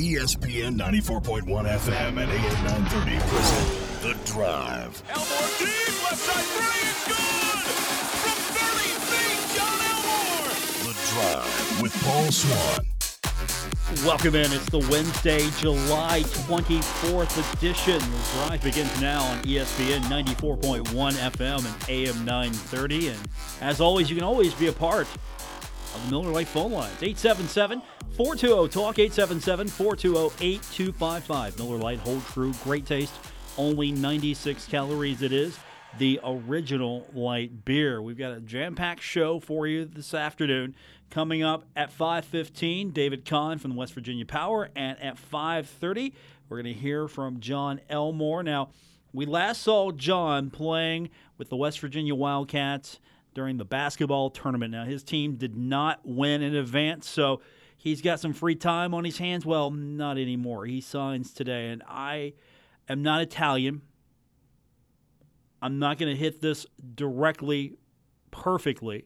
ESPN 94.1 FM and AM 930 present The Drive. Elmore deep, left side three, it's good! From 30 feet, Jon Elmore! The Drive with Paul Swann. Welcome in. It's the Wednesday, July 24th edition. The drive begins now on ESPN 94.1 FM and AM 930. And as always, you can always be a part of the Miller Lite phone lines. 877 420 Talk, 877 420 8255. Miller Lite, hold true, great taste, only 96 calories it is. The original light beer. We've got a jam-packed show for you this afternoon. Coming up at 5:15, David Kahn from the West Virginia Power, and at 5:30, we're going to hear from Jon Elmore. Now, we last saw Jon playing with the West Virginia Wildcats during the basketball tournament. Now, his team did not win in advance, so he's got some free time on his hands. Well, not anymore. He signs today, and I am not Italian. I'm not going to hit this directly perfectly.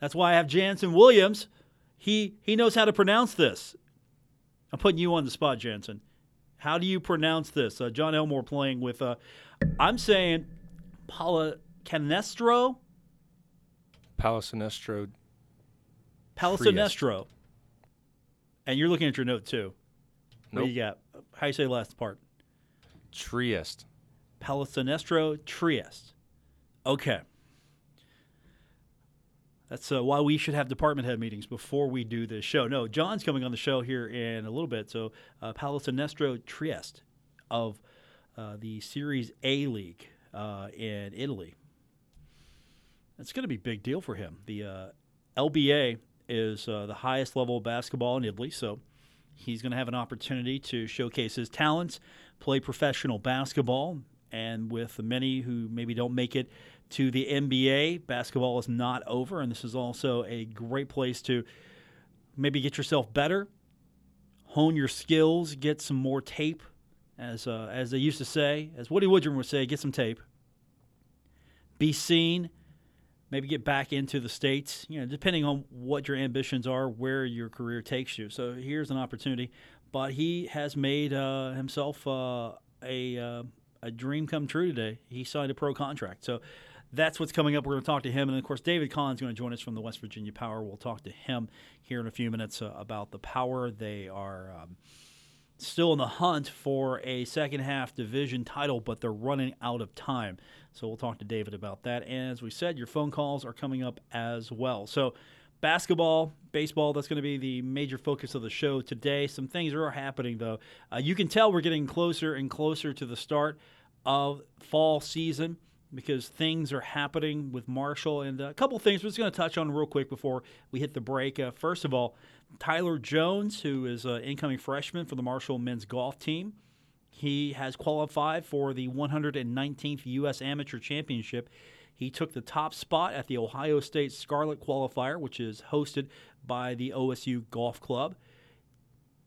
That's why I have Jansen Williams. He he knows how to pronounce this. I'm putting you on the spot, Jansen. How do you pronounce this? Uh, Jon Elmore playing with. Uh, I'm saying Paula Canestro. Palacinestro. Palacinestro. And you're looking at your note too. What Nope. do you got? How you say the last part? Trieste. Palacinestro Trieste. Okay. That's uh, why we should have department head meetings before we do this show. No, Jon's coming on the show here in a little bit. So, uh, Palacinestro Trieste of uh, the Series A League uh, in Italy. That's going to be a big deal for him. The uh, LBA is uh, the highest level of basketball in Italy, so he's going to have an opportunity to showcase his talents, play professional basketball, and with the many who maybe don't make it to the NBA, basketball is not over, and this is also a great place to maybe get yourself better, hone your skills, get some more tape, as uh, as they used to say, as Woody Woodrum would say, get some tape, be seen, maybe get back into the states. You know, depending on what your ambitions are, where your career takes you. So here's an opportunity, but he has made uh, himself uh, a uh, a dream come true today. He signed a pro contract. So that's what's coming up. We're going to talk to him. And of course, David Kahn's is going to join us from the West Virginia Power. We'll talk to him here in a few minutes uh, about the Power. They are um, still in the hunt for a second half division title, but they're running out of time. So we'll talk to David about that. And as we said, your phone calls are coming up as well. So basketball, baseball, that's going to be the major focus of the show today. Some things are happening, though. Uh, you can tell we're getting closer and closer to the start of fall season because things are happening with Marshall. And a couple things we're just going to touch on real quick before we hit the break. Uh, first of all, Tyler Jones, who is an incoming freshman for the Marshall men's golf team, he has qualified for the 119th U.S. Amateur Championship. He took the top spot at the Ohio State Scarlet Qualifier, which is hosted by the OSU Golf Club.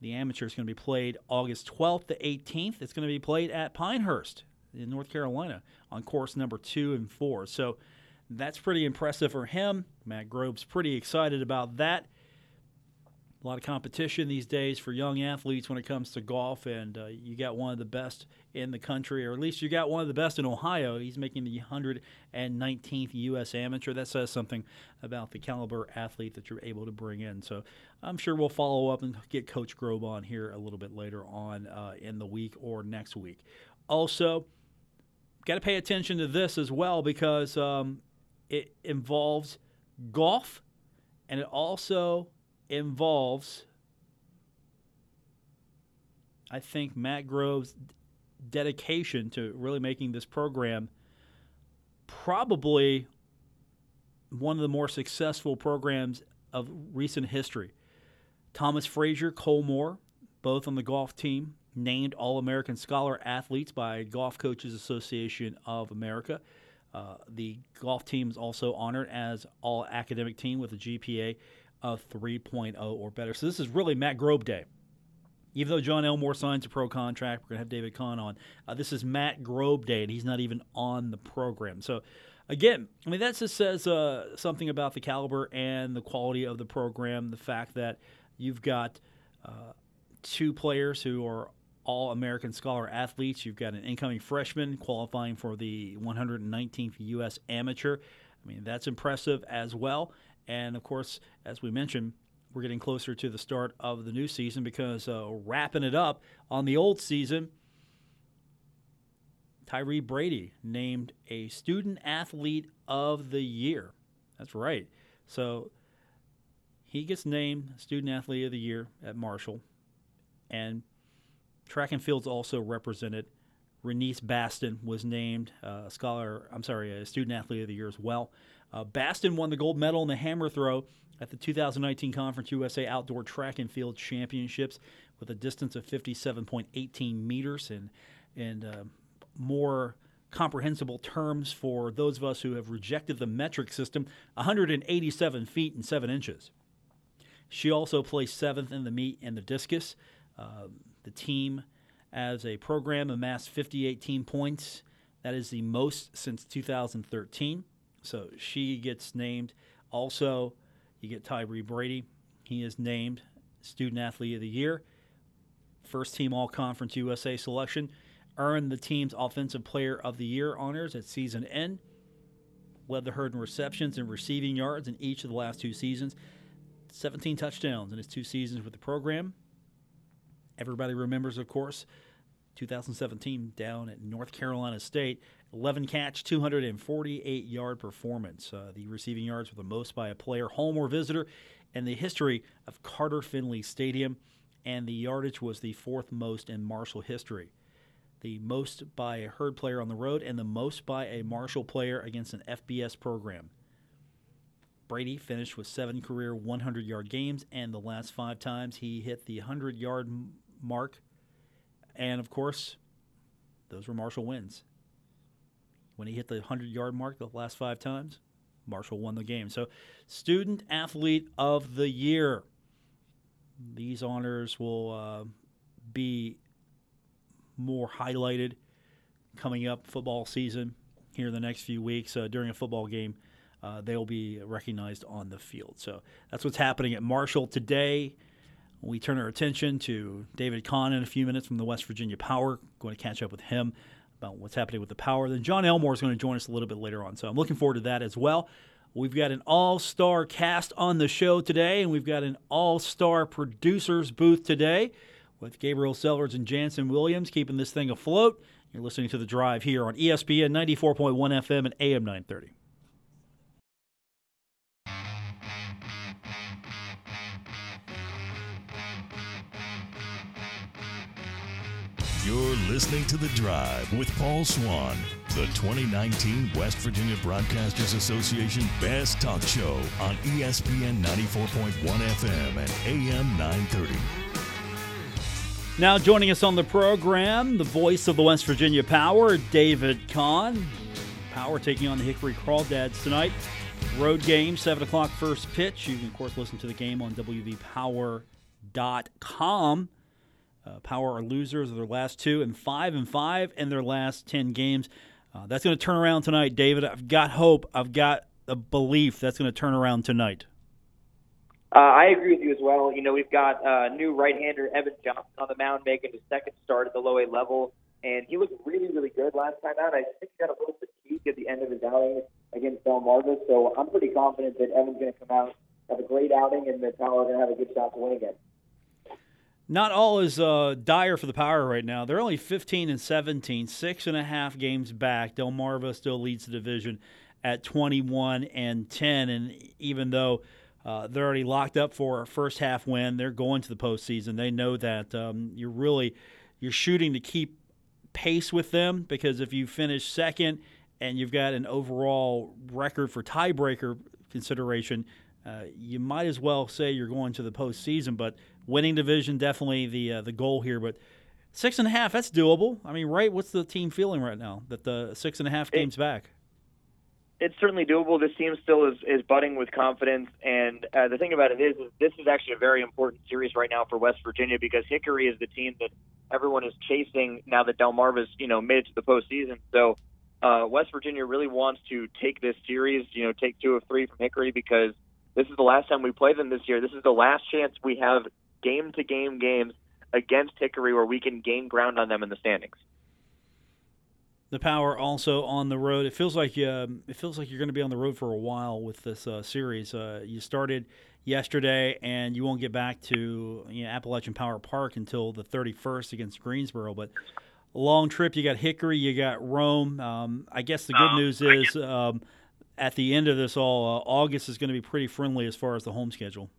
The amateur is going to be played August 12th to 18th. It's going to be played at Pinehurst in North Carolina on course number two and four. So that's pretty impressive for him. Matt Grobe's pretty excited about that. A lot of competition these days for young athletes when it comes to golf, and uh, you got one of the best in the country, or at least you got one of the best in Ohio. He's making the 119th U.S. Amateur. That says something about the caliber athlete that you're able to bring in. So I'm sure we'll follow up and get Coach Grobe on here a little bit later on uh, in the week or next week. Also, got to pay attention to this as well because um, it involves golf and it also involves, I think, Matt Grobe's dedication to really making this program probably one of the more successful programs of recent history. Thomas Frazier, Cole Moore, both on the golf team, named All American Scholar athletes by Golf Coaches Association of America. Uh, the golf team is also honored as All Academic Team with a GPA of 3.0 or better. So this is really Matt Grobe Day. Even though Jon Elmore signs a pro contract, we're going to have David Kahn on. Uh, this is Matt Grobe Day, and he's not even on the program. So, again, I mean, that just says uh, something about the caliber and the quality of the program. The fact that you've got uh, two players who are all American Scholar athletes. You've got an incoming freshman qualifying for the 119th U.S. Amateur. I mean, that's impressive as well. And of course, as we mentioned, we're getting closer to the start of the new season because uh, wrapping it up on the old season, Tyree Brady named a student athlete of the year. That's right. So he gets named student athlete of the year at Marshall, and track and field's also represented. Renice Baston was named uh, scholar. I'm sorry, a student athlete of the year as well. Uh, Baston won the gold medal in the hammer throw at the 2019 Conference USA Outdoor Track and Field Championships with a distance of 57.18 meters and and uh, more comprehensible terms for those of us who have rejected the metric system 187 feet and 7 inches. She also placed seventh in the meet and the discus. Uh, the team, as a program, amassed 58 team points. That is the most since 2013. So she gets named. Also, you get Tyree Brady. He is named Student Athlete of the Year. First team All Conference USA selection earned the team's Offensive Player of the Year honors at season end, led the herd in receptions and receiving yards in each of the last two seasons, 17 touchdowns in his two seasons with the program. Everybody remembers, of course, 2017 down at North Carolina State, 11 catch, 248 yard performance. Uh, the receiving yards were the most by a player, home or visitor, in the history of Carter Finley Stadium, and the yardage was the fourth most in Marshall history the most by a herd player on the road, and the most by a Marshall player against an FBS program. Brady finished with seven career 100 yard games, and the last five times he hit the 100 yard mark. And of course, those were Marshall wins. When he hit the 100 yard mark the last five times, Marshall won the game. So, Student Athlete of the Year. These honors will uh, be more highlighted coming up football season here in the next few weeks uh, during a football game. Uh, they'll be recognized on the field. So that's what's happening at Marshall today. We turn our attention to David Kahn in a few minutes from the West Virginia Power. Going to catch up with him about what's happening with the Power. Then Jon Elmore is going to join us a little bit later on. So I'm looking forward to that as well. We've got an all star cast on the show today, and we've got an all star producers booth today with Gabriel Sellers and Jansen Williams keeping this thing afloat. You're listening to The Drive here on ESPN 94.1 FM and AM 930. You're listening to The Drive with Paul Swann, the 2019 West Virginia Broadcasters Association Best Talk Show on ESPN 94.1 FM and AM 930. Now joining us on the program, the voice of the West Virginia Power, David Kahn. Power taking on the Hickory Crawdads tonight. Road game, 7 o'clock first pitch. You can, of course, listen to the game on WVPower.com. Uh, Power are losers of their last two and five and five in their last 10 games. Uh, that's going to turn around tonight, David. I've got hope. I've got a belief that's going to turn around tonight. Uh, I agree with you as well. You know, we've got uh, new right-hander Evan Johnson on the mound making his second start at the low A level, and he looked really, really good last time out. I think he got a little fatigue at the end of his outing against Delmarva, so I'm pretty confident that Evan's going to come out, have a great outing, and the Power are going to have a good shot to win again. Not all is uh, dire for the Power right now. They're only 15 and 17, six and a half games back. Delmarva still leads the division at 21 and 10, and even though uh, they're already locked up for a first half win. They're going to the postseason. They know that um, you're really you're shooting to keep pace with them because if you finish second and you've got an overall record for tiebreaker consideration, uh, you might as well say you're going to the postseason. But winning division definitely the uh, the goal here. But six and a half that's doable. I mean, right? What's the team feeling right now that the six and a half games back? it's certainly doable. This team still is, is budding with confidence, and uh, the thing about it is, is, this is actually a very important series right now for West Virginia because Hickory is the team that everyone is chasing now that Delmarva's you know made it to the postseason. So uh, West Virginia really wants to take this series, you know, take two of three from Hickory because this is the last time we play them this year. This is the last chance we have game to game games against Hickory where we can gain ground on them in the standings. The Power also on the road. It feels like uh, it feels like you're going to be on the road for a while with this uh, series. Uh, you started yesterday, and you won't get back to you know, Appalachian Power Park until the 31st against Greensboro. But long trip. You got Hickory, you got Rome. Um, I guess the good Um, news is um, at the end of this all, uh, August is going to be pretty friendly as far as the home schedule.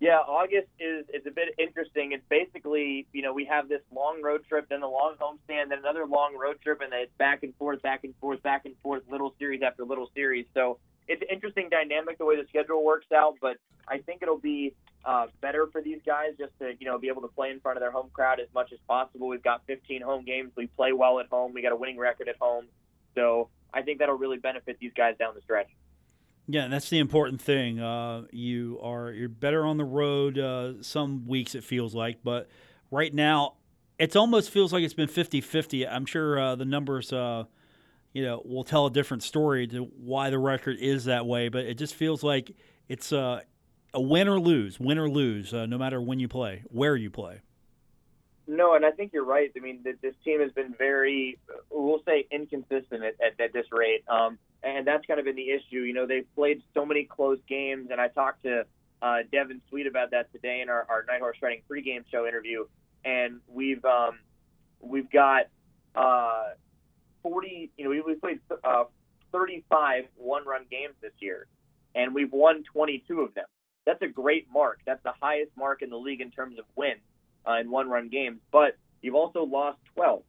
Yeah, August is is a bit interesting. It's basically, you know, we have this long road trip, then a long homestand, then another long road trip, and then it's back and forth, back and forth, back and forth, little series after little series. So it's an interesting dynamic the way the schedule works out, but I think it'll be uh, better for these guys just to, you know, be able to play in front of their home crowd as much as possible. We've got 15 home games. We play well at home. We got a winning record at home. So I think that'll really benefit these guys down the stretch. Yeah, that's the important thing. Uh, you are you're better on the road. Uh, some weeks it feels like, but right now it almost feels like it's been 50-50. I'm sure uh, the numbers, uh, you know, will tell a different story to why the record is that way. But it just feels like it's uh, a win or lose, win or lose, uh, no matter when you play, where you play. No, and I think you're right. I mean, this team has been very, we'll say, inconsistent at, at, at this rate. Um, and that's kind of been the issue. You know, they've played so many close games, and I talked to uh, Devin Sweet about that today in our, our Night Horse Riding pregame show interview. And we've um, we've got uh, 40, you know, we, we played uh, 35 one-run games this year, and we've won 22 of them. That's a great mark. That's the highest mark in the league in terms of wins uh, in one-run games. But you've also lost 12.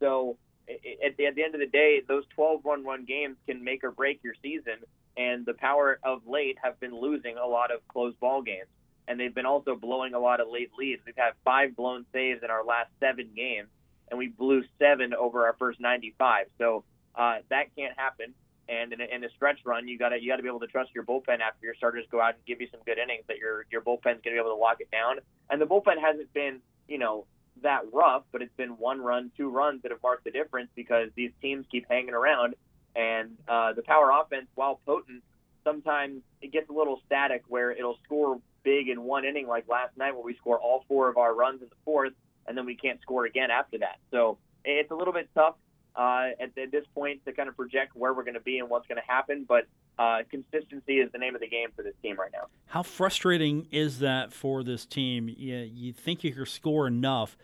So at the, at the end of the day, those 12 one-run games can make or break your season. And the power of late have been losing a lot of close ball games, and they've been also blowing a lot of late leads. We've had five blown saves in our last seven games, and we blew seven over our first 95. So uh, that can't happen. And in a, in a stretch run, you got to you got to be able to trust your bullpen after your starters go out and give you some good innings that your your bullpen's going to be able to lock it down. And the bullpen hasn't been you know that rough, but it's been one run, two runs that have marked the difference because these teams keep hanging around. And uh, the power offense, while potent, sometimes it gets a little static where it'll score big in one inning, like last night where we score all four of our runs in the fourth, and then we can't score again after that. So it's a little bit tough uh, at, at this point to kind of project where we're going to be and what's going to happen. But uh, consistency is the name of the game for this team right now. How frustrating is that for this team? You, you think you can score enough,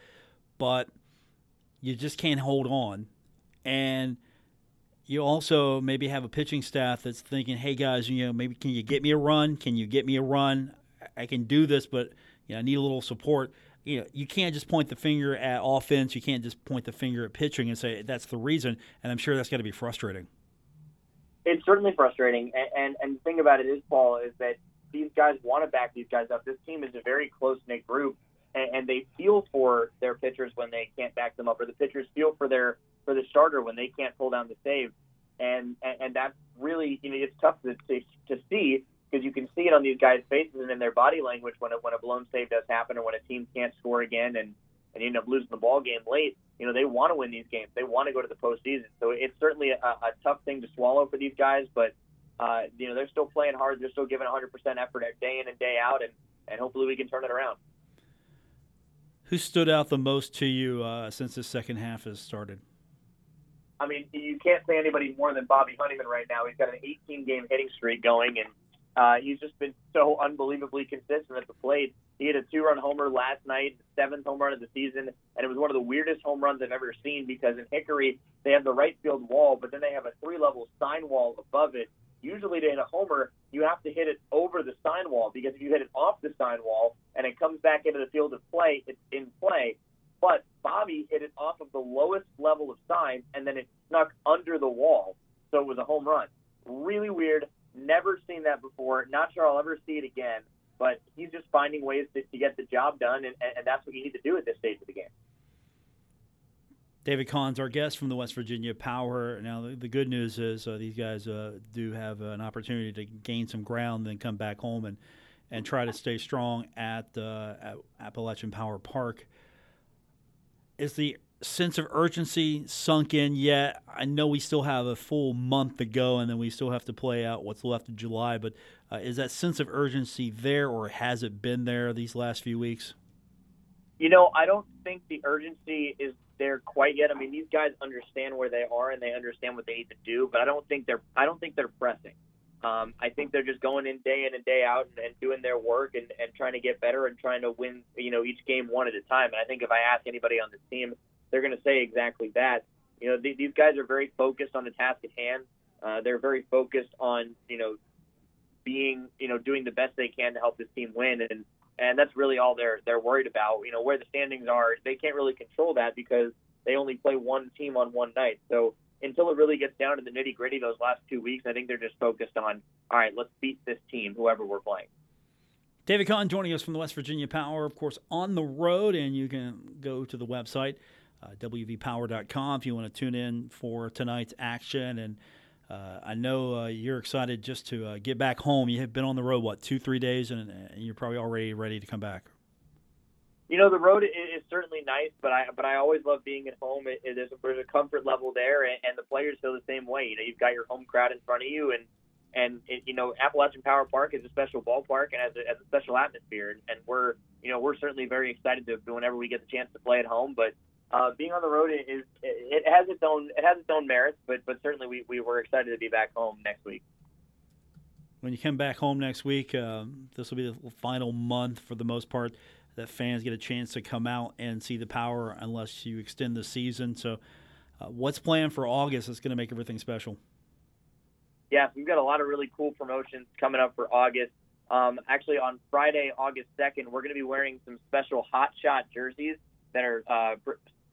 but you just can't hold on. And you also maybe have a pitching staff that's thinking, "Hey guys, you know, maybe can you get me a run? Can you get me a run? I can do this, but you know, I need a little support." You know, you can't just point the finger at offense. You can't just point the finger at pitching and say that's the reason. And I'm sure that's got to be frustrating. It's certainly frustrating, and, and and the thing about it is, Paul, is that these guys want to back these guys up. This team is a very close knit group, and, and they feel for their pitchers when they can't back them up, or the pitchers feel for their for the starter when they can't pull down the save, and and, and that's really you know it's tough to to, to see because you can see it on these guys' faces and in their body language when a, when a blown save does happen or when a team can't score again and and end up losing the ball game late. You know they want to win these games. They want to go to the postseason. So it's certainly a, a tough thing to swallow for these guys, but uh, you know they're still playing hard. They're still giving 100% effort day in and day out, and and hopefully we can turn it around. Who stood out the most to you uh, since the second half has started? I mean, you can't say anybody more than Bobby Honeyman right now. He's got an 18 game hitting streak going, and uh, he's just been so unbelievably consistent at the plate. He hit a two run homer last night, seventh home run of the season, and it was one of the weirdest home runs I've ever seen because in Hickory, they have the right field wall, but then they have a three level sign wall above it. Usually, to hit a homer, you have to hit it over the sign wall because if you hit it off the sign wall and it comes back into the field of play, it's in play. But Bobby hit it off of the lowest level of sign and then it snuck under the wall. So it was a home run. Really weird. Never seen that before. Not sure I'll ever see it again. But he's just finding ways to, to get the job done, and, and that's what you need to do at this stage of the game. David Kahn's our guest from the West Virginia Power. Now, the, the good news is uh, these guys uh, do have an opportunity to gain some ground, then come back home and and try to stay strong at, uh, at Appalachian Power Park. Is the sense of urgency sunk in yet? I know we still have a full month to go, and then we still have to play out what's left of July. But uh, is that sense of urgency there, or has it been there these last few weeks? You know, I don't think the urgency is there quite yet. I mean, these guys understand where they are and they understand what they need to do, but I don't think they're I don't think they're pressing. Um, I think they're just going in day in and day out and, and doing their work and, and trying to get better and trying to win, you know, each game one at a time. And I think if I ask anybody on this team, they're going to say exactly that. You know, th- these guys are very focused on the task at hand. Uh, they're very focused on, you know, being, you know, doing the best they can to help this team win. And and that's really all they're they're worried about. You know, where the standings are, they can't really control that because they only play one team on one night. So until it really gets down to the nitty gritty those last two weeks, I think they're just focused on, all right, let's beat this team, whoever we're playing. David Kahn joining us from the West Virginia Power, of course, on the road, and you can go to the website, uh, wvpower.com, if you want to tune in for tonight's action. And uh, I know uh, you're excited just to uh, get back home. You have been on the road, what, two, three days, and, and you're probably already ready to come back. You know, the road is certainly nice, but I but I always love being at home. It, it, there's, a, there's a comfort level there, and, and the players feel the same way. You know, you've got your home crowd in front of you, and and it, you know Appalachian Power Park is a special ballpark and has a, has a special atmosphere, and, and we're you know we're certainly very excited to whenever we get the chance to play at home. But uh, being on the road is it has its own it has its own merits, but but certainly we, we were excited to be back home next week. When you come back home next week, uh, this will be the final month for the most part that fans get a chance to come out and see the power unless you extend the season. So, uh, what's planned for August that's going to make everything special? Yeah, we've got a lot of really cool promotions coming up for August. Um, actually, on Friday, August 2nd, we're going to be wearing some special Hot Shot jerseys that are uh,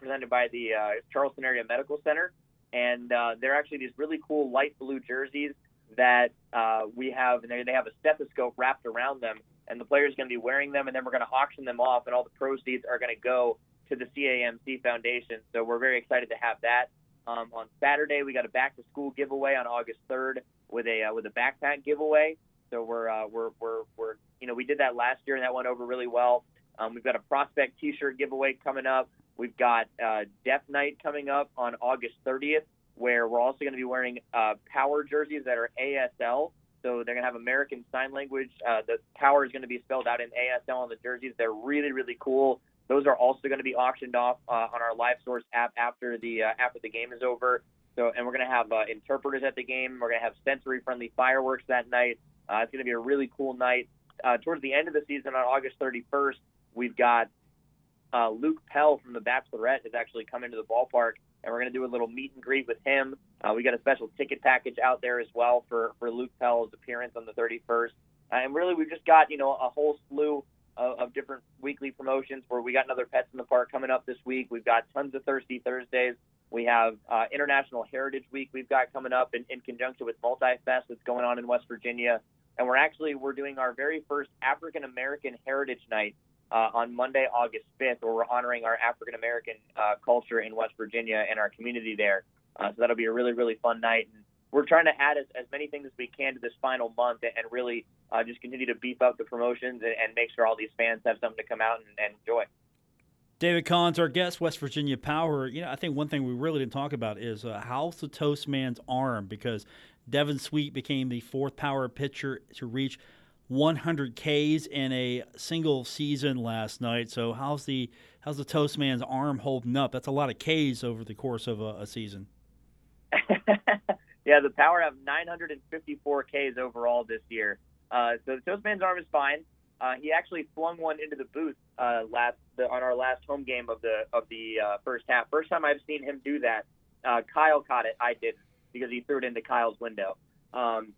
presented by the uh, Charleston Area Medical Center. And uh, they're actually these really cool light blue jerseys that uh, we have, and they, have a stethoscope wrapped around them and the players going to be wearing them, and then we're going to auction them off, and all the proceeds are going to go to the CAMC Foundation. So we're very excited to have that. Um, on Saturday, we got a back to school giveaway on August 3rd with a uh, with a backpack giveaway. So we're uh, we're we're we're you know we did that last year and that went over really well. Um, we've got a prospect T-shirt giveaway coming up. We've got uh, Deaf Night coming up on August 30th, where we're also going to be wearing uh, power jerseys that are ASL. So they're going to have American Sign Language. Uh, the power is going to be spelled out in ASL on the jerseys. They're really, really cool. Those are also going to be auctioned off uh, on our Live Source app after the uh, after the game is over. So, and we're going to have uh, interpreters at the game. We're going to have sensory-friendly fireworks that night. Uh, it's going to be a really cool night. Uh, towards the end of the season, on August 31st, we've got uh, Luke Pell from the Bachelorette is actually coming to the ballpark and we're going to do a little meet and greet with him. Uh, we got a special ticket package out there as well for for Luke Pell's appearance on the 31st. Uh, and really, we've just got you know a whole slew of, of different weekly promotions where we got another Pets in the Park coming up this week. We've got tons of Thirsty Thursdays. We have uh, International Heritage Week we've got coming up in, in conjunction with Multi-Fest that's going on in West Virginia. And we're actually we're doing our very first African American Heritage Night uh, on Monday, August 5th, where we're honoring our African American uh, culture in West Virginia and our community there. Uh, so that'll be a really, really fun night. And we're trying to add as, as many things as we can to this final month and really uh, just continue to beef up the promotions and, and, make sure all these fans have something to come out and, and enjoy. David Kahn's, our guest, West Virginia Power. You know, I think one thing we really didn't talk about is uh, how's the Toast Man's arm because Devin Sweet became the fourth power pitcher to reach 100 Ks in a single season last night. So how's the how's the Toastman's arm holding up? That's a lot of Ks over the course of a, a season. yeah, the Power have 954 Ks overall this year. Uh, so the Toastman's arm is fine. Uh, he actually flung one into the booth uh, last the, on our last home game of the of the uh, first half. First time I've seen him do that. Uh, Kyle caught it. I didn't because he threw it into Kyle's window. Um,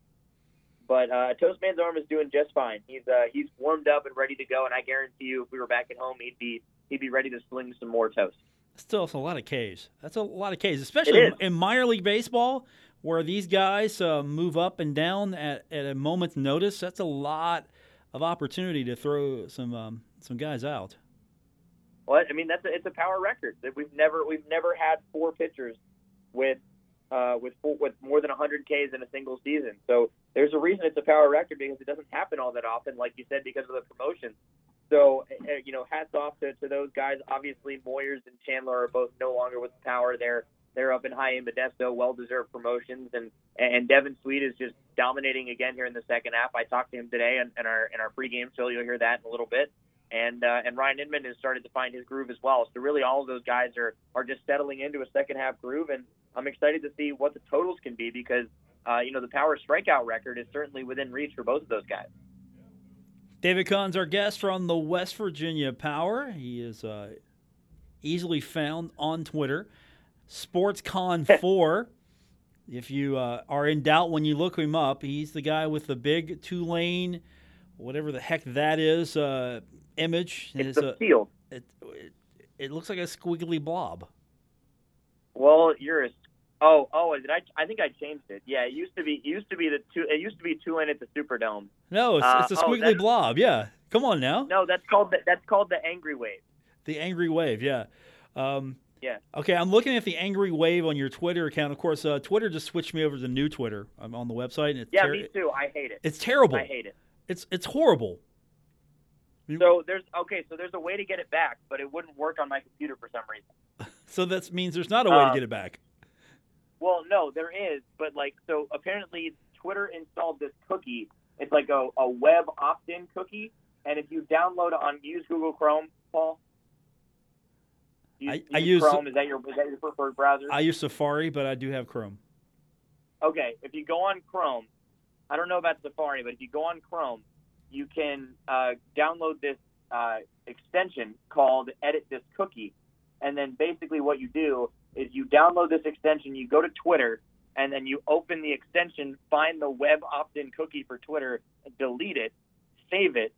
but uh, Toastman's arm is doing just fine. He's uh, he's warmed up and ready to go, and I guarantee you, if we were back at home, he'd be he'd be ready to sling some more toast. Still, it's a lot of Ks. That's a lot of Ks, especially in minor league baseball, where these guys uh, move up and down at, at a moment's notice. That's a lot of opportunity to throw some um, some guys out. Well, I mean that's a, it's a power record that we've never we've never had four pitchers with uh, with with more than 100 Ks in a single season. So there's a reason it's a power record because it doesn't happen all that often, like you said, because of the promotions. So uh, you know, hats off to, to those guys. Obviously, Moyers and Chandler are both no longer with power. They're they're up in high in Modesto, well-deserved promotions, and and Devin Sweet is just dominating again here in the second half. I talked to him today in, in our in our pregame show. You'll hear that in a little bit. and uh, and Ryan Inman has started to find his groove as well. So really, all of those guys are are just settling into a second half groove, and I'm excited to see what the totals can be because uh, you know the power strikeout record is certainly within reach for both of those guys. David Kahn's our guest from the West Virginia Power. He is uh, easily found on Twitter, SportsCon4. if you uh, are in doubt when you look him up, he's the guy with the big two lane, whatever the heck that is, uh, image. It's It's a- field. it, it, it looks like a squiggly blob. Well, you're a oh oh did I I think I changed it. Yeah, it used to be it used to be the two it used to be two in at the Superdome. No, it's, Uh, it's a oh, squiggly that's- blob. Yeah. Come on now. No, that's called the, that's called the Angry Wave. The angry wave, yeah. Um, Yeah. Okay, I'm looking at the angry wave on your Twitter account. Of course, uh, Twitter just switched me over to the new Twitter. I'm on the website. And it's Yeah, ter- me too. I hate it. It's terrible. I hate it. It's it's horrible. So there's okay, so there's a way to get it back, but it wouldn't work on my computer for some reason. So that means there's not a way to Uh, get it back. Well, no, there is, but like so apparently Twitter installed this cookie. It's like a, a web opt-in cookie, and if you download it on use Google Chrome, Paul. You, I- you I use- Chrome. Is that your is that your preferred browser? I use Safari, but I do have Chrome. okay, if you go on Chrome, I don't know about Safari, but if you go on Chrome, you can uh, download this uh, extension called Edit This Cookie, and then basically what you do is you download this extension, you go to Twitter, and then you open the extension, find the web opt-in cookie for Twitter, delete it, save it,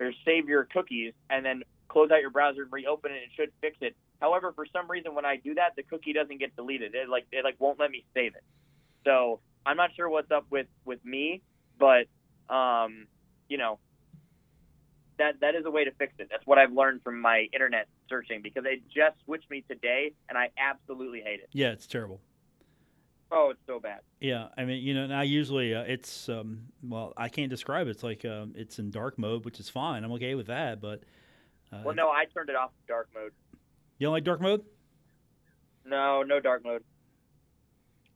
or save your cookies, and then close out your browser and reopen it. It should fix it. However, for some reason, when I do that, the cookie doesn't get deleted. It like it like won't let me save it. So I'm not sure what's up with with me, but um, you know, that that is a way to fix it. That's what I've learned from my internet searching because they just switched me today, and I absolutely hate it. Yeah, it's terrible. Oh, it's so bad. Yeah, I mean, you know, now usually uh, it's um, well, I can't describe it. It's like um, it's in dark mode, which is fine. I'm okay with that, but uh, Well, no, I turned it off dark mode. you don't like dark mode? No, no dark mode.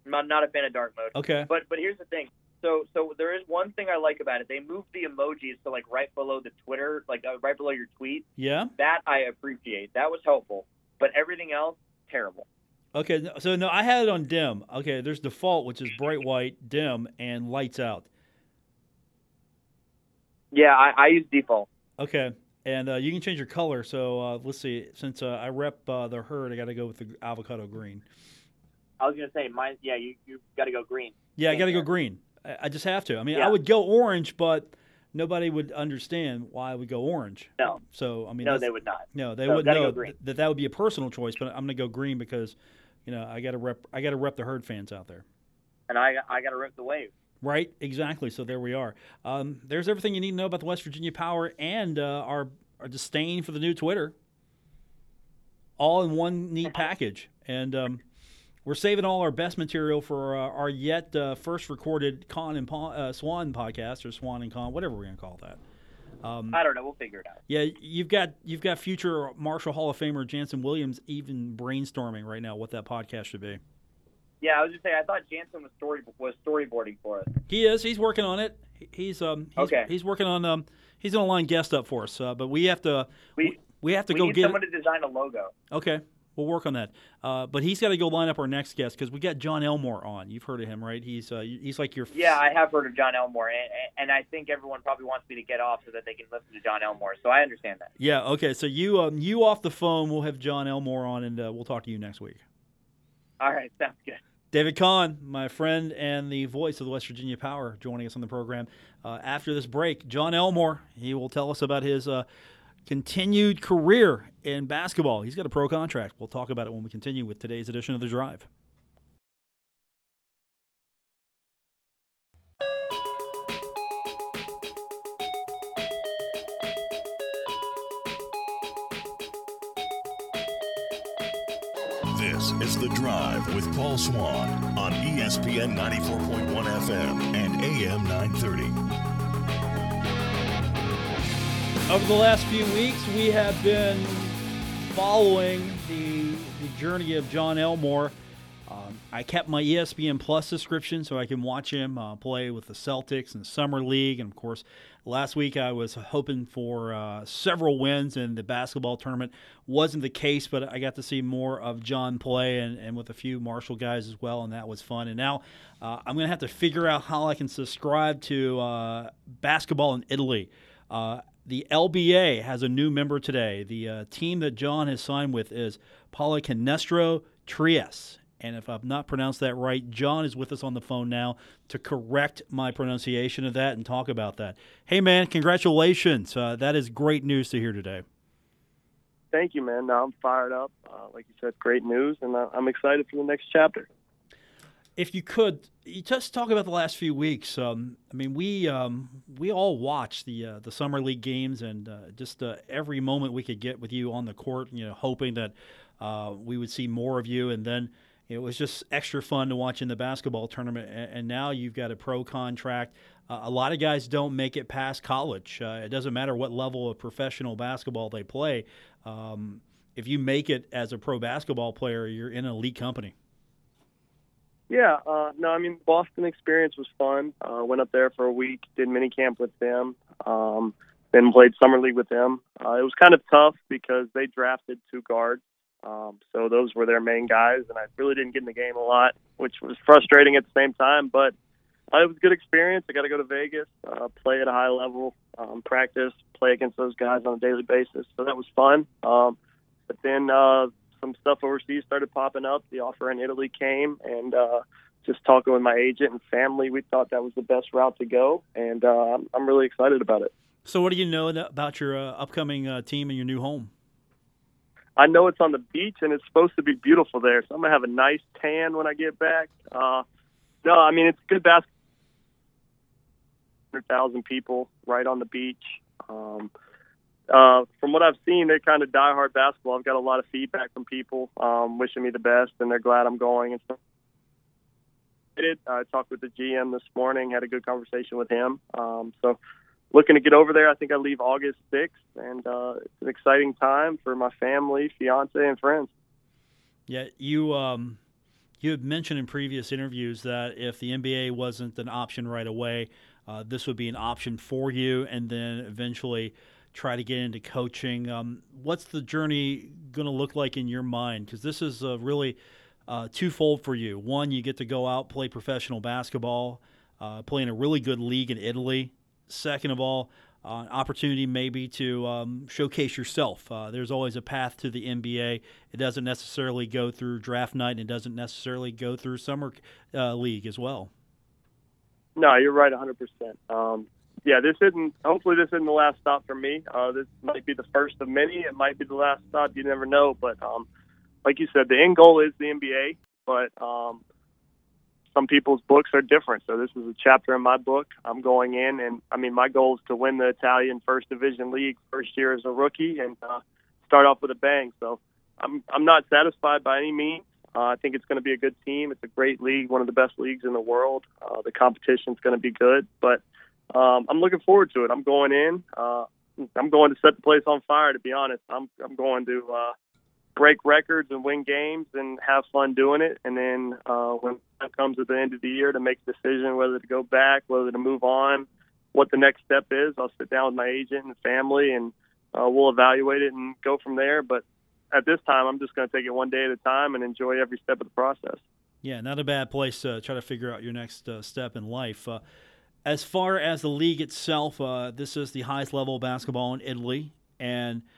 I'm not, not a fan of dark mode. Okay. But but here's the thing. So so there is one thing I like about it. They moved the emojis to like right below the Twitter, like uh, right below your tweet. Yeah. That I appreciate. That was helpful. But everything else, terrible. Okay. So no, I had it on dim. Okay. There's default, which is bright white, dim, and lights out. Yeah, I, I use default. Okay. And uh, you can change your color. So uh, let's see. Since uh, I rep uh, the herd, I got to go with the avocado green. I was gonna say mine. Yeah, you you got to go green. Yeah, I got to go green. I, just have to. I mean, Yeah. I would go orange, but nobody would understand why I would go orange. No. So I mean, No, they would not. No, they No, would know go green. that that would be a personal choice, but I'm going to go green because, you know, I got to rep. I got to rep the herd fans out there. And I I got to rep the wave. Right, exactly. So there we are. Um, there's everything you need to know about the West Virginia Power and uh, our our disdain for the new Twitter, all in one neat package. And um, we're saving all our best material for uh, our yet uh, first recorded Kahn and Pon- uh, Swann podcast, or Swann and Kahn, whatever we're gonna call that. Um, I don't know. We'll figure it out. yeah, you've got you've got future Marshall Hall of Famer Jansen Williams even brainstorming right now what that podcast should be. Yeah, I was just saying. I thought Jansen was story was storyboarding for us. He is. He's working on it. He's um. He's, Okay. He's working on um. He's gonna line guest up for us. Uh, but we have to. We We have to we go need get. someone to design a logo. Okay, we'll work on that. Uh, but he's got to go line up our next guest because we got Jon Elmore on. You've heard of him, right? He's uh, he's like your. Yeah, I have heard of Jon Elmore, and, and I think everyone probably wants me to get off so that they can listen to Jon Elmore. So I understand that. Yeah. Okay. So you um you off the phone. We'll have Jon Elmore on, and uh, we'll talk to you next week. All right, sounds good. David Kahn, my friend and the voice of the West Virginia Power, joining us on the program. Uh, after this break, Jon Elmore, he will tell us about his uh, continued career in basketball. He's got a pro contract. We'll talk about it when we continue with today's edition of The Drive. This is The Drive with Paul Swann on ESPN 94.1 FM and AM 930. Over the last few weeks, we have been following the, the journey of Jon Elmore. Um, I kept my ESPN Plus subscription so I can watch him uh, play with the Celtics in the Summer League. And of course, last week I was hoping for uh, several wins in the basketball tournament. Wasn't the case, but I got to see more of Jon play and, and with a few Marshall guys as well, and that was fun. And now uh, I'm going to have to figure out how I can subscribe to uh, basketball in Italy. Uh, the LBA has a new member today. The uh, team that Jon has signed with is Pallacanestro Trieste. And if I've not pronounced that right, Jon is with us on the phone now to correct my pronunciation of that and talk about that. Hey, man, congratulations. Uh, that is great news to hear today. Thank you, man. Now I'm fired up. Uh, like you said, great news, and I'm excited for the next chapter. If you could, you just talk about the last few weeks. Um, I mean, we um, we all watched the uh, the summer league games, and uh, just uh, every moment we could get with you on the court, you know, hoping that uh, we would see more of you, and then it was just extra fun to watch in the basketball tournament. And now you've got a pro contract. Uh, a lot of guys don't make it past college. Uh, it doesn't matter what level of professional basketball they play. Um, if you make it as a pro basketball player, you're in an elite company. Yeah, uh, no, I mean Boston experience was fun. Uh, went up there for a week, did mini camp with them, um, then played summer league with them. Uh, it was kind of tough because they drafted two guards, um, so those were their main guys, and I really didn't get in the game a lot, which was frustrating at the same time. But uh, it was a good experience. I got to go to Vegas, uh, play at a high level, um, practice, play against those guys on a daily basis. So that was fun. Um, but then uh, some stuff overseas started popping up. The offer in Italy came, and uh, just talking with my agent and family, we thought that was the best route to go, and uh, I'm, I'm really excited about it. So, what do you know about your uh, upcoming uh, team and your new home? I know it's on the beach and it's supposed to be beautiful there, so I'm gonna have a nice tan when I get back. Uh, no, I mean it's good basketball. Hundred thousand people right on the beach. Um, uh, from what I've seen, they're kind of diehard basketball. I've got a lot of feedback from people um, wishing me the best, and they're glad I'm going and stuff. I talked with the GM this morning, had a good conversation with him. Um, so looking to get over there. I think I leave August 6th, and uh, it's an exciting time for my family, fiance, and friends. Yeah, you um, you had mentioned in previous interviews that if the NBA wasn't an option right away, uh, this would be an option for you, and then eventually try to get into coaching. Um, what's the journey going to look like in your mind? Because this is uh, really uh, twofold for you. One, you get to go out play professional basketball, uh, play in a really good league in Italy Second of all, uh, opportunity maybe to um, showcase yourself. Uh, there's always a path to the NBA. It doesn't necessarily go through draft night, and it doesn't necessarily go through summer uh, league as well. No, you're right, 100. percent um, Yeah, this isn't. Hopefully, this isn't the last stop for me. Uh, this might be the first of many. It might be the last stop. You never know. But um, like you said, the end goal is the NBA. But um, some people's books are different. So this is a chapter in my book. I'm going in, and I mean, my goal is to win the Italian First Division League first year as a rookie and uh, start off with a bang. So I'm I'm not satisfied by any means. Uh, I think it's going to be a good team. It's a great league, one of the best leagues in the world. Uh, the competition's going to be good, but um, I'm looking forward to it. I'm going in. Uh, I'm going to set the place on fire. To be honest, I'm I'm going to uh, break records and win games and have fun doing it. And then uh, when it comes at the end of the year to make a decision whether to go back, whether to move on, what the next step is, I'll sit down with my agent and family and uh, we'll evaluate it and go from there. But at this time, I'm just going to take it one day at a time and enjoy every step of the process. Yeah, not a bad place to try to figure out your next uh, step in life. Uh, as far as the league itself, uh, this is the highest level of basketball in Italy, and –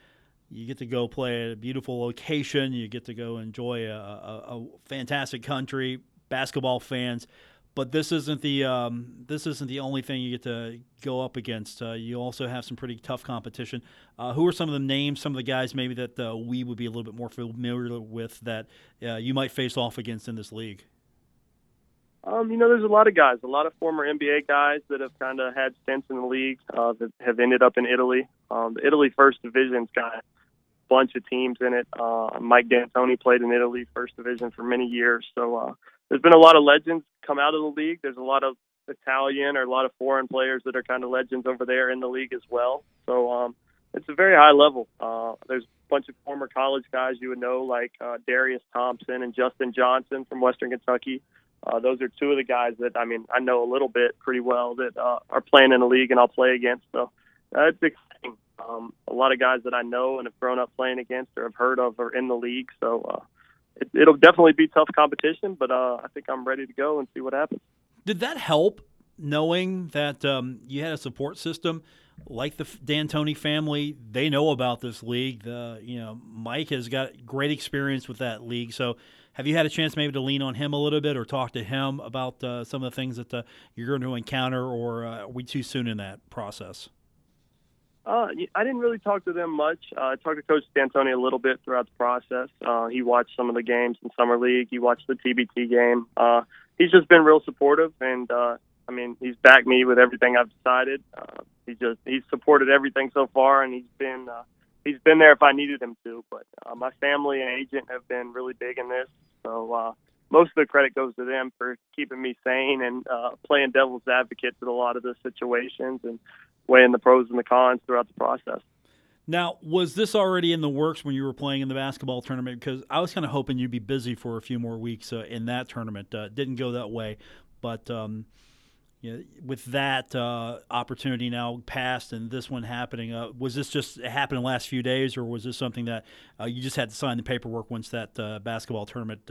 you get to go play at a beautiful location. You get to go enjoy a, a, a fantastic country. Basketball fans, but this isn't the um, this isn't the only thing you get to go up against. Uh, you also have some pretty tough competition. Uh, who are some of the names, some of the guys maybe that uh, we would be a little bit more familiar with that uh, you might face off against in this league? Um, you know, there's a lot of guys, a lot of former NBA guys that have kind of had stints in the league uh, that have ended up in Italy. Um, the Italy First Division's got a bunch of teams in it. Uh, Mike D'Antoni played in Italy First Division for many years, so uh, there's been a lot of legends come out of the league. There's a lot of Italian or a lot of foreign players that are kind of legends over there in the league as well. So um, it's a very high level. Uh, there's a bunch of former college guys you would know, like uh, Darius Thompson and Justin Johnson from Western Kentucky. Uh, those are two of the guys that I mean I know a little bit pretty well that uh, are playing in the league and I'll play against. So uh, it's exciting. Um, a lot of guys that I know and have grown up playing against or have heard of are in the league. So uh, it, it'll definitely be tough competition, but uh, I think I'm ready to go and see what happens. Did that help knowing that um, you had a support system like the D'Antoni family? They know about this league. The you know Mike has got great experience with that league. So have you had a chance maybe to lean on him a little bit or talk to him about uh, some of the things that uh, you're going to encounter, or uh, are we too soon in that process? Uh, I didn't really talk to them much. Uh, I talked to Coach D'Antoni a little bit throughout the process. Uh, he watched some of the games in summer league. He watched the TBT game. Uh, he's just been real supportive, and uh, I mean, he's backed me with everything I've decided. Uh, he just he's supported everything so far, and he's been uh, he's been there if I needed him to. But uh, my family and agent have been really big in this, so uh, most of the credit goes to them for keeping me sane and uh, playing devil's advocate to a lot of the situations and weighing the pros and the cons throughout the process. Now, was this already in the works when you were playing in the basketball tournament? Because I was kind of hoping you'd be busy for a few more weeks uh, in that tournament. Uh, didn't go that way, but um, you know, with that uh, opportunity now passed and this one happening, uh, was this just happened in the last few days, or was this something that uh, you just had to sign the paperwork once that uh, basketball tournament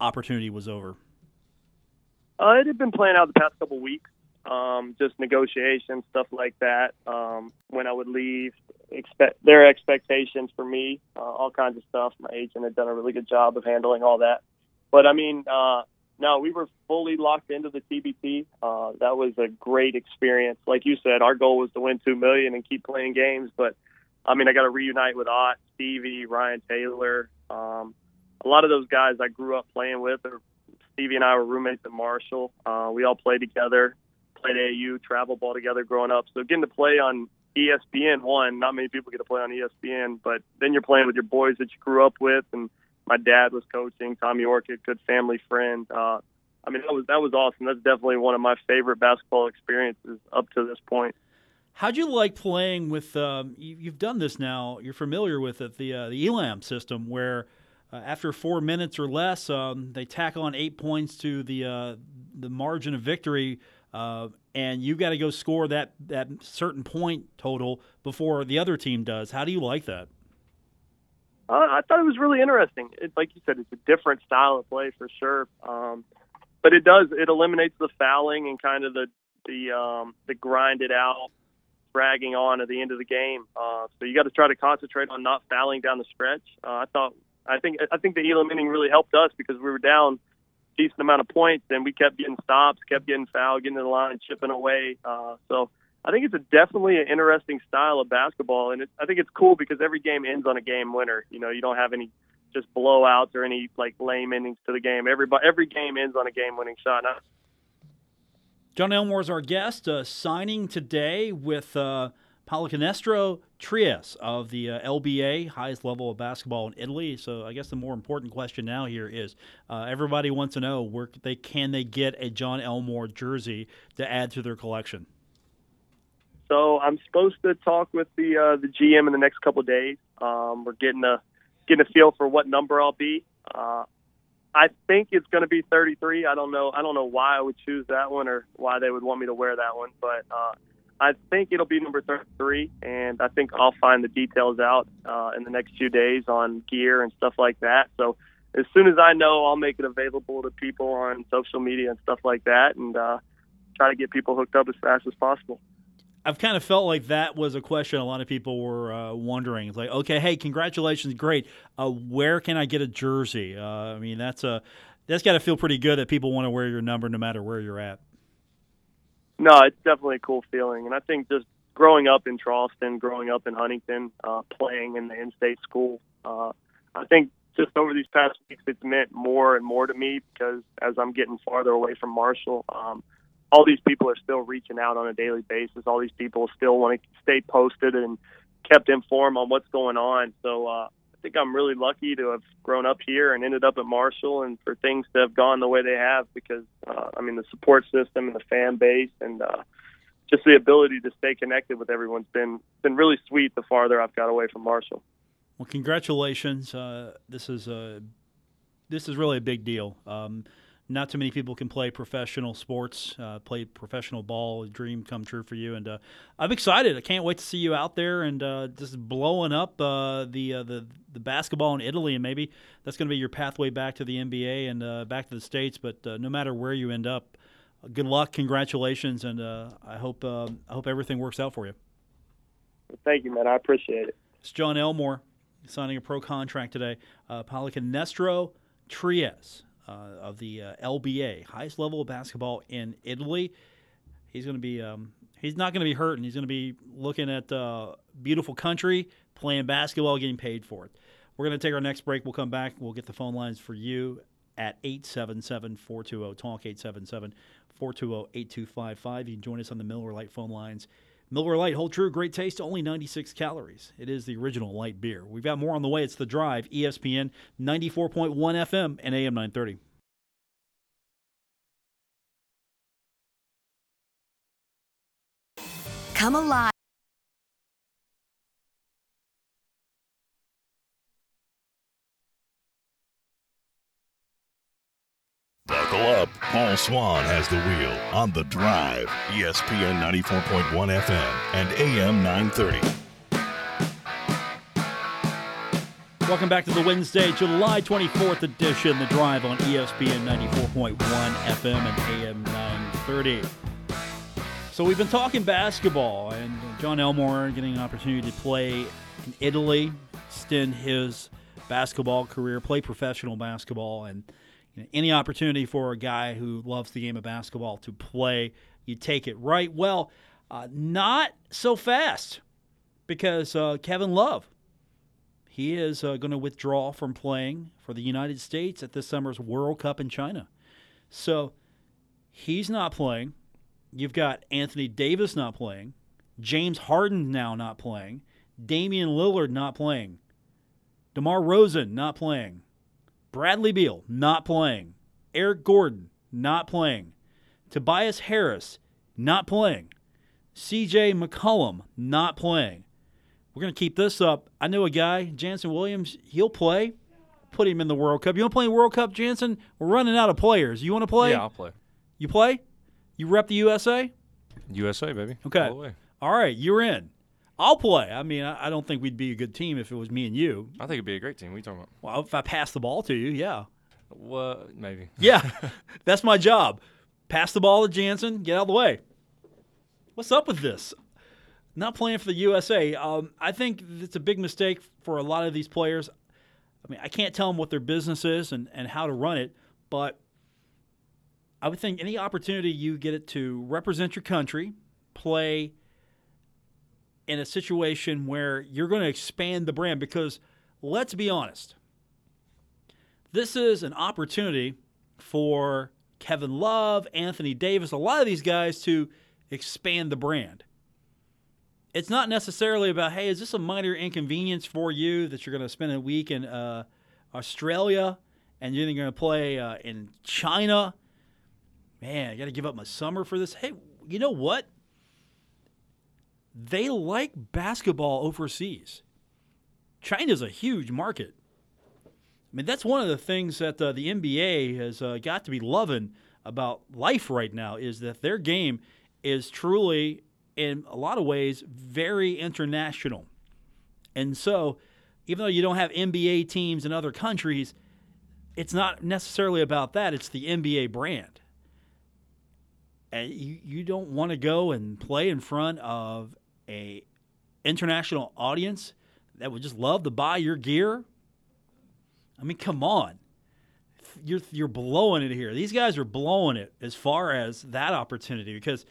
opportunity was over? it had been playing out the past couple weeks um, just negotiations, stuff like that. Um, when I would leave, expect their expectations for me, uh, all kinds of stuff. My agent had done a really good job of handling all that. But I mean, uh, no, we were fully locked into the TBT. Uh, that was a great experience. Like you said, our goal was to win two million and keep playing games. But I mean, I got to reunite with Ott, Stevie, Ryan Taylor. Um, a lot of those guys I grew up playing with. Or Stevie and I were roommates at Marshall. Uh, we all played together played AAU travel ball together growing up. So getting to play on ESPN, one, not many people get to play on ESPN, but then you're playing with your boys that you grew up with, and my dad was coaching. Tommy Orchid, good family friend. Uh, I mean, that was that was awesome. That's definitely one of my favorite basketball experiences up to this point. How'd you like playing with? Um, you, have done this now. You're familiar with it, the uh, the Elam system, where uh, after four minutes or less, um, they tack on eight points to the uh, the margin of victory uh, and you got to go score that that certain point total before the other team does. How do you like that? Uh, I thought it was really interesting. It, like you said, it's a different style of play for sure. Um, but it does it eliminates the fouling and kind of the the um, the grind it out, dragging on at the end of the game. Uh, so you got to try to concentrate on not fouling down the stretch. Uh, I thought I think I think the Elam ending really helped us because we were down decent amount of points, and we kept getting stops, kept getting fouled, getting in the line, chipping away. Uh, so I think it's a definitely an interesting style of basketball, and it, I think it's cool because every game ends on a game winner. You know, you don't have any just blowouts or any like lame endings to the game. Every every game ends on a game-winning shot. Jon Elmore is our guest, uh, signing today with. Uh Trieste of the uh, LBA, highest level of basketball in Italy. So I guess the more important question now here is uh, everybody wants to know where they can they get a Jon Elmore jersey to add to their collection. So I'm supposed to talk with the uh, the GM in the next couple of days. Um, we're getting a getting a feel for what number I'll be. Uh, I think it's going to be 33. I don't know. I don't know why I would choose that one or why they would want me to wear that one, but uh, I think it'll be number 33, and I think I'll find the details out uh, in the next few days on gear and stuff like that. So as soon as I know, I'll make it available to people on social media and stuff like that, and uh, try to get people hooked up as fast as possible. I've kind of felt like that was a question a lot of people were uh, wondering. It's like, okay, hey, congratulations, great. Uh, where can I get a jersey? Uh, I mean, that's a that's got to feel pretty good that people want to wear your number no matter where you're at. No, it's definitely a cool feeling, and I think just growing up in Charleston, growing up in Huntington, uh, playing in the in-state school, uh, I think just over these past weeks, it's meant more and more to me because as I'm getting farther away from Marshall, um, all these people are still reaching out on a daily basis. All these people still want to stay posted and kept informed on what's going on. So uh, I think I'm really lucky to have grown up here and ended up at Marshall, and for things to have gone the way they have. Because uh, I mean, the support system and the fan base, and uh, just the ability to stay connected with everyone's been been really sweet. The farther I've got away from Marshall. Well, congratulations. Uh, this is a this is really a big deal. Um, not too many people can play professional sports, uh, play professional ball. A dream come true for you, and uh, I'm excited. I can't wait to see you out there and uh, just blowing up uh, the uh, the the basketball in Italy, and maybe that's going to be your pathway back to the NBA and uh, back to the states. But no matter where you end up, good luck, congratulations, and I hope I hope everything works out for you. Thank you, man. I appreciate it. It's Jon Elmore signing a pro contract today. Uh, Pallacanestro uh, of the uh, LBA, highest level of basketball in Italy. He's going to be. Um, he's not going to be hurting. He's going to be looking at uh, beautiful country, playing basketball, getting paid for it. We're going to take our next break. We'll come back. We'll get the phone lines for you at 877 420 TALK 877 420 8255. You can join us on the Miller Lite phone lines. Miller Lite, hold true, great taste, only 96 calories. It is the original light beer. We've got more on the way. It's The Drive, ESPN 94.1 FM and AM 930. Come alive. Buckle up. Paul Swann has the wheel on the drive. ESPN 94.1 FM and AM 930. Welcome back to the Wednesday, July 24th edition, The Drive on ESPN 94.1 FM and AM 930. So we've been talking basketball, and Jon Elmore getting an opportunity to play in Italy, extend his basketball career, play professional basketball, and – you know, any opportunity for a guy who loves the game of basketball to play, you take it right. Well, uh, not so fast because uh, Kevin Love, he is uh, going to withdraw from playing for the United States at this summer's World Cup in China. So he's not playing. You've got Anthony Davis not playing, James Harden now not playing, Damian Lillard not playing, DeMar DeRozan not playing. Bradley Beal, not playing. Eric Gordon, not playing. Tobias Harris, not playing. CJ McCollum, not playing. We're going to keep this up. I know a guy, Jansen Williams, he'll play. Put him in the World Cup. You want to play in World Cup, Jansen? We're running out of players. You want to play? Yeah, I'll play. You play? You rep the USA? USA, baby. Okay. All, All right, you're in. I'll play. I mean, I don't think we'd be a good team if it was me and you. I think it'd be a great team. What are you talking about? Well, if I pass the ball to you, yeah. Well, Maybe. Yeah, that's my job. Pass the ball to Jansen. Get out of the way. What's up with this? Not playing for the USA. Um, I think it's a big mistake for a lot of these players. I mean, I can't tell them what their business is and, and how to run it, but I would think any opportunity you get it to represent your country, play – in a situation where you're going to expand the brand because let's be honest, this is an opportunity for Kevin Love, Anthony Davis, a lot of these guys to expand the brand. It's not necessarily about, hey, is this a minor inconvenience for you that you're going to spend a week in uh, Australia and you're going to play uh, in China? Man, I got to give up my summer for this. Hey, you know what? They like basketball overseas. China's a huge market. I mean, that's one of the things that uh, the NBA has uh, got to be loving about life right now is that their game is truly, in a lot of ways, very international. And so, even though you don't have NBA teams in other countries, it's not necessarily about that. It's the NBA brand. And you, you don't want to go and play in front of a international audience that would just love to buy your gear. I mean, come on. You're you're blowing it here. These guys are blowing it as far as that opportunity because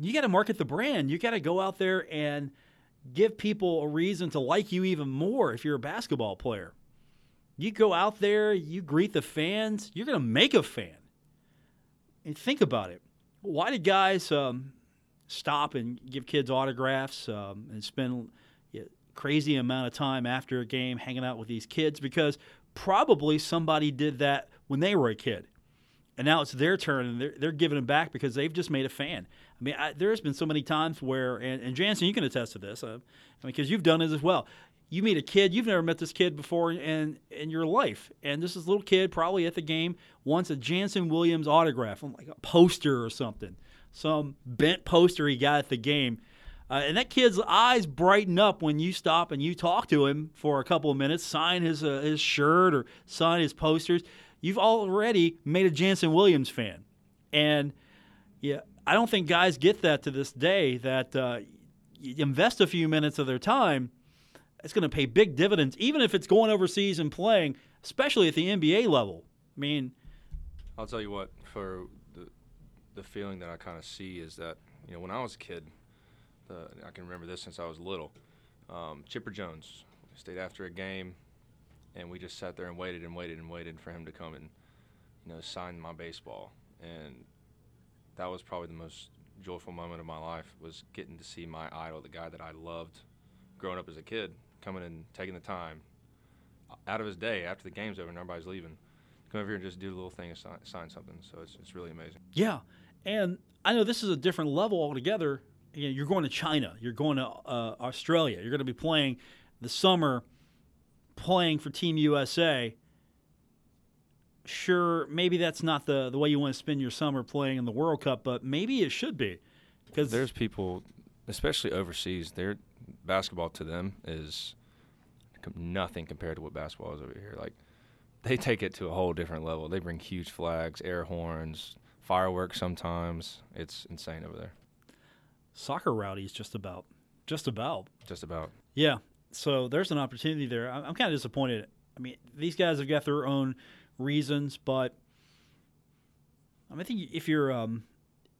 you got to market the brand. You got to go out there and give people a reason to like you even more if you're a basketball player. You go out there, you greet the fans, you're going to make a fan. And think about it. Why did guys um, stop and give kids autographs um, and spend a crazy amount of time after a game hanging out with these kids because probably somebody did that when they were a kid. And now it's their turn, and they're, they're giving it back because they've just made a fan. I mean, I, there's been so many times where, and, and Jansen, you can attest to this, uh, because you've done it as well. you meet a kid you've never met this kid before in in your life, and this is little kid probably at the game wants a Jansen Williams autograph, on like a poster or something, some bent poster he got at the game. Uh, and that kid's eyes brighten up when you stop and you talk to him for a couple of minutes, sign his uh, his shirt or sign his posters. You've already made a Jansen Williams fan, and yeah, I don't think guys get that to this day. That uh, invest a few minutes of their time, it's going to pay big dividends, even if it's going overseas and playing, especially at the NBA level. I mean, I'll tell you what, for the feeling that I kind of see is that you know when I was a kid, the, I can remember this since I was little. Um, Chipper Jones stayed after a game, and we just sat there and waited and waited and waited for him to come and you know sign my baseball, and that was probably the most joyful moment of my life was getting to see my idol, the guy that I loved growing up as a kid, coming and taking the time out of his day after the game's over and everybody's leaving come over here and just do a little thing and sign, sign something. So it's, it's really amazing. Yeah, and I know this is a different level altogether. You know, you're going to China, you're going to uh, Australia, you're going to be playing the summer, playing for Team USA. Sure, maybe that's not the the way you want to spend your summer playing in the World Cup, but maybe it should be because There's people, especially overseas, their basketball to them is nothing compared to what basketball is over here. Like they take it to a whole different level. They bring huge flags, air horns, fireworks. Sometimes it's insane over there. soccer rowdies just about, just about. Just about. Yeah. So there's an opportunity there. I'm, I'm kind of disappointed. I mean, these guys have got their own reasons, but I, mean, I think if you're um,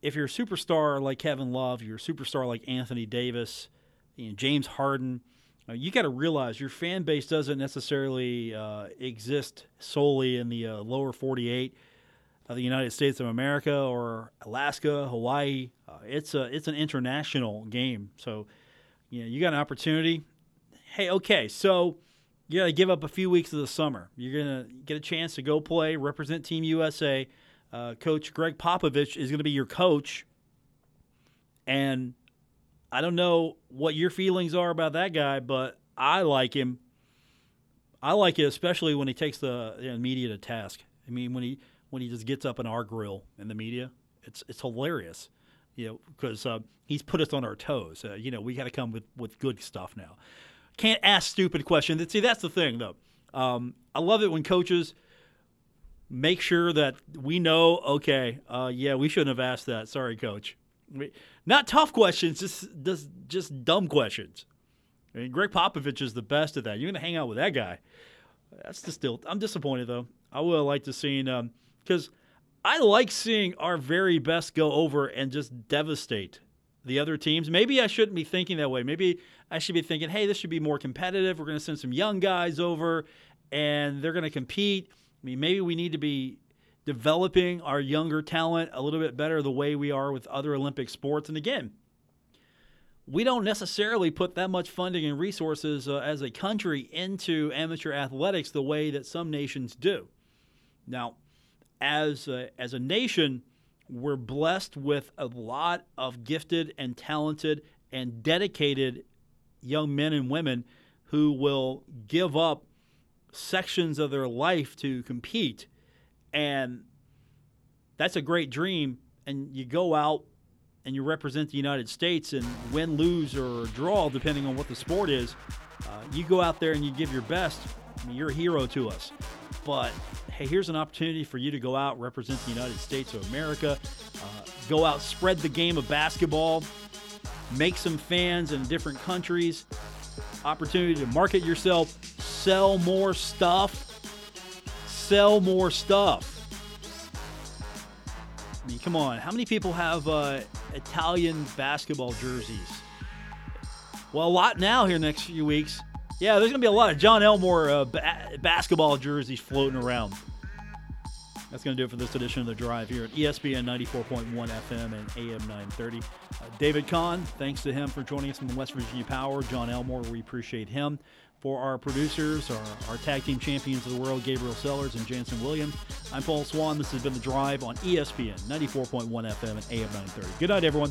if you're a superstar like Kevin Love, you're a superstar like Anthony Davis, you know, James Harden. You got to realize your fan base doesn't necessarily uh, exist solely in the uh, lower 48 of the United States of America or Alaska, Hawaii. Uh, it's a it's an international game, so you know you got an opportunity hey, okay, so you got to give up a few weeks of the summer. You're to get a chance to go play, represent Team USA. Uh, coach Gregg Popovich is going to be your coach. And I don't know what your feelings are about that guy, but I like him. I like it especially when he takes the, the media to task. I mean, when he when he just gets up in our grill in the media, it's it's hilarious. You know, because uh, he's put us on our toes. Uh, you know, we got to come with with good stuff now can't ask stupid questions. See, that's the thing, though. Um, I love it when coaches make sure that we know. Okay, uh, yeah, we shouldn't have asked that. Sorry, coach. Not tough questions, just just just dumb questions. I mean, Gregg Popovich is the best at that. You're gonna hang out with that guy. That's just still. I'm disappointed though. I would have liked to seen because I like seeing our very best go over and just devastate the other teams. Maybe I shouldn't be thinking that way. Maybe I should be thinking, hey, this should be more competitive. We're going to send some young guys over and they're going to compete. I mean, maybe we need to be developing our younger talent a little bit better the way we are with other Olympic sports. And again, we don't necessarily put that much funding and resources uh, as a country into amateur athletics the way that some nations do. Now, as a, as a nation, we're blessed with a lot of gifted and talented and dedicated young men and women who will give up sections of their life to compete. And that's a great dream. And you go out and you represent the United States and win, lose, or draw, depending on what the sport is. Uh, you go out there and you give your best. I mean, you're a hero to us. But hey, here's an opportunity for you to go out, represent the United States of America, uh, go out, spread the game of basketball, make some fans in different countries, opportunity to market yourself, sell more stuff, sell more stuff. I mean, come on, how many people have uh, Italian basketball jerseys? Well, a lot now here next few weeks. Yeah, there's going to be a lot of Jon Elmore uh, ba- basketball jerseys floating around. That's going to do it for this edition of The Drive here at ESPN 94.1 FM and AM 930. Uh, David Kahn, thanks to him for joining us from West Virginia Power. Jon Elmore, we appreciate him. For our producers, our, our tag team champions of the world, Gabriel Sellers and Jansen Williams, I'm Paul Swann. This has been The Drive on ESPN 94.1 FM and AM 930. Good night, everyone.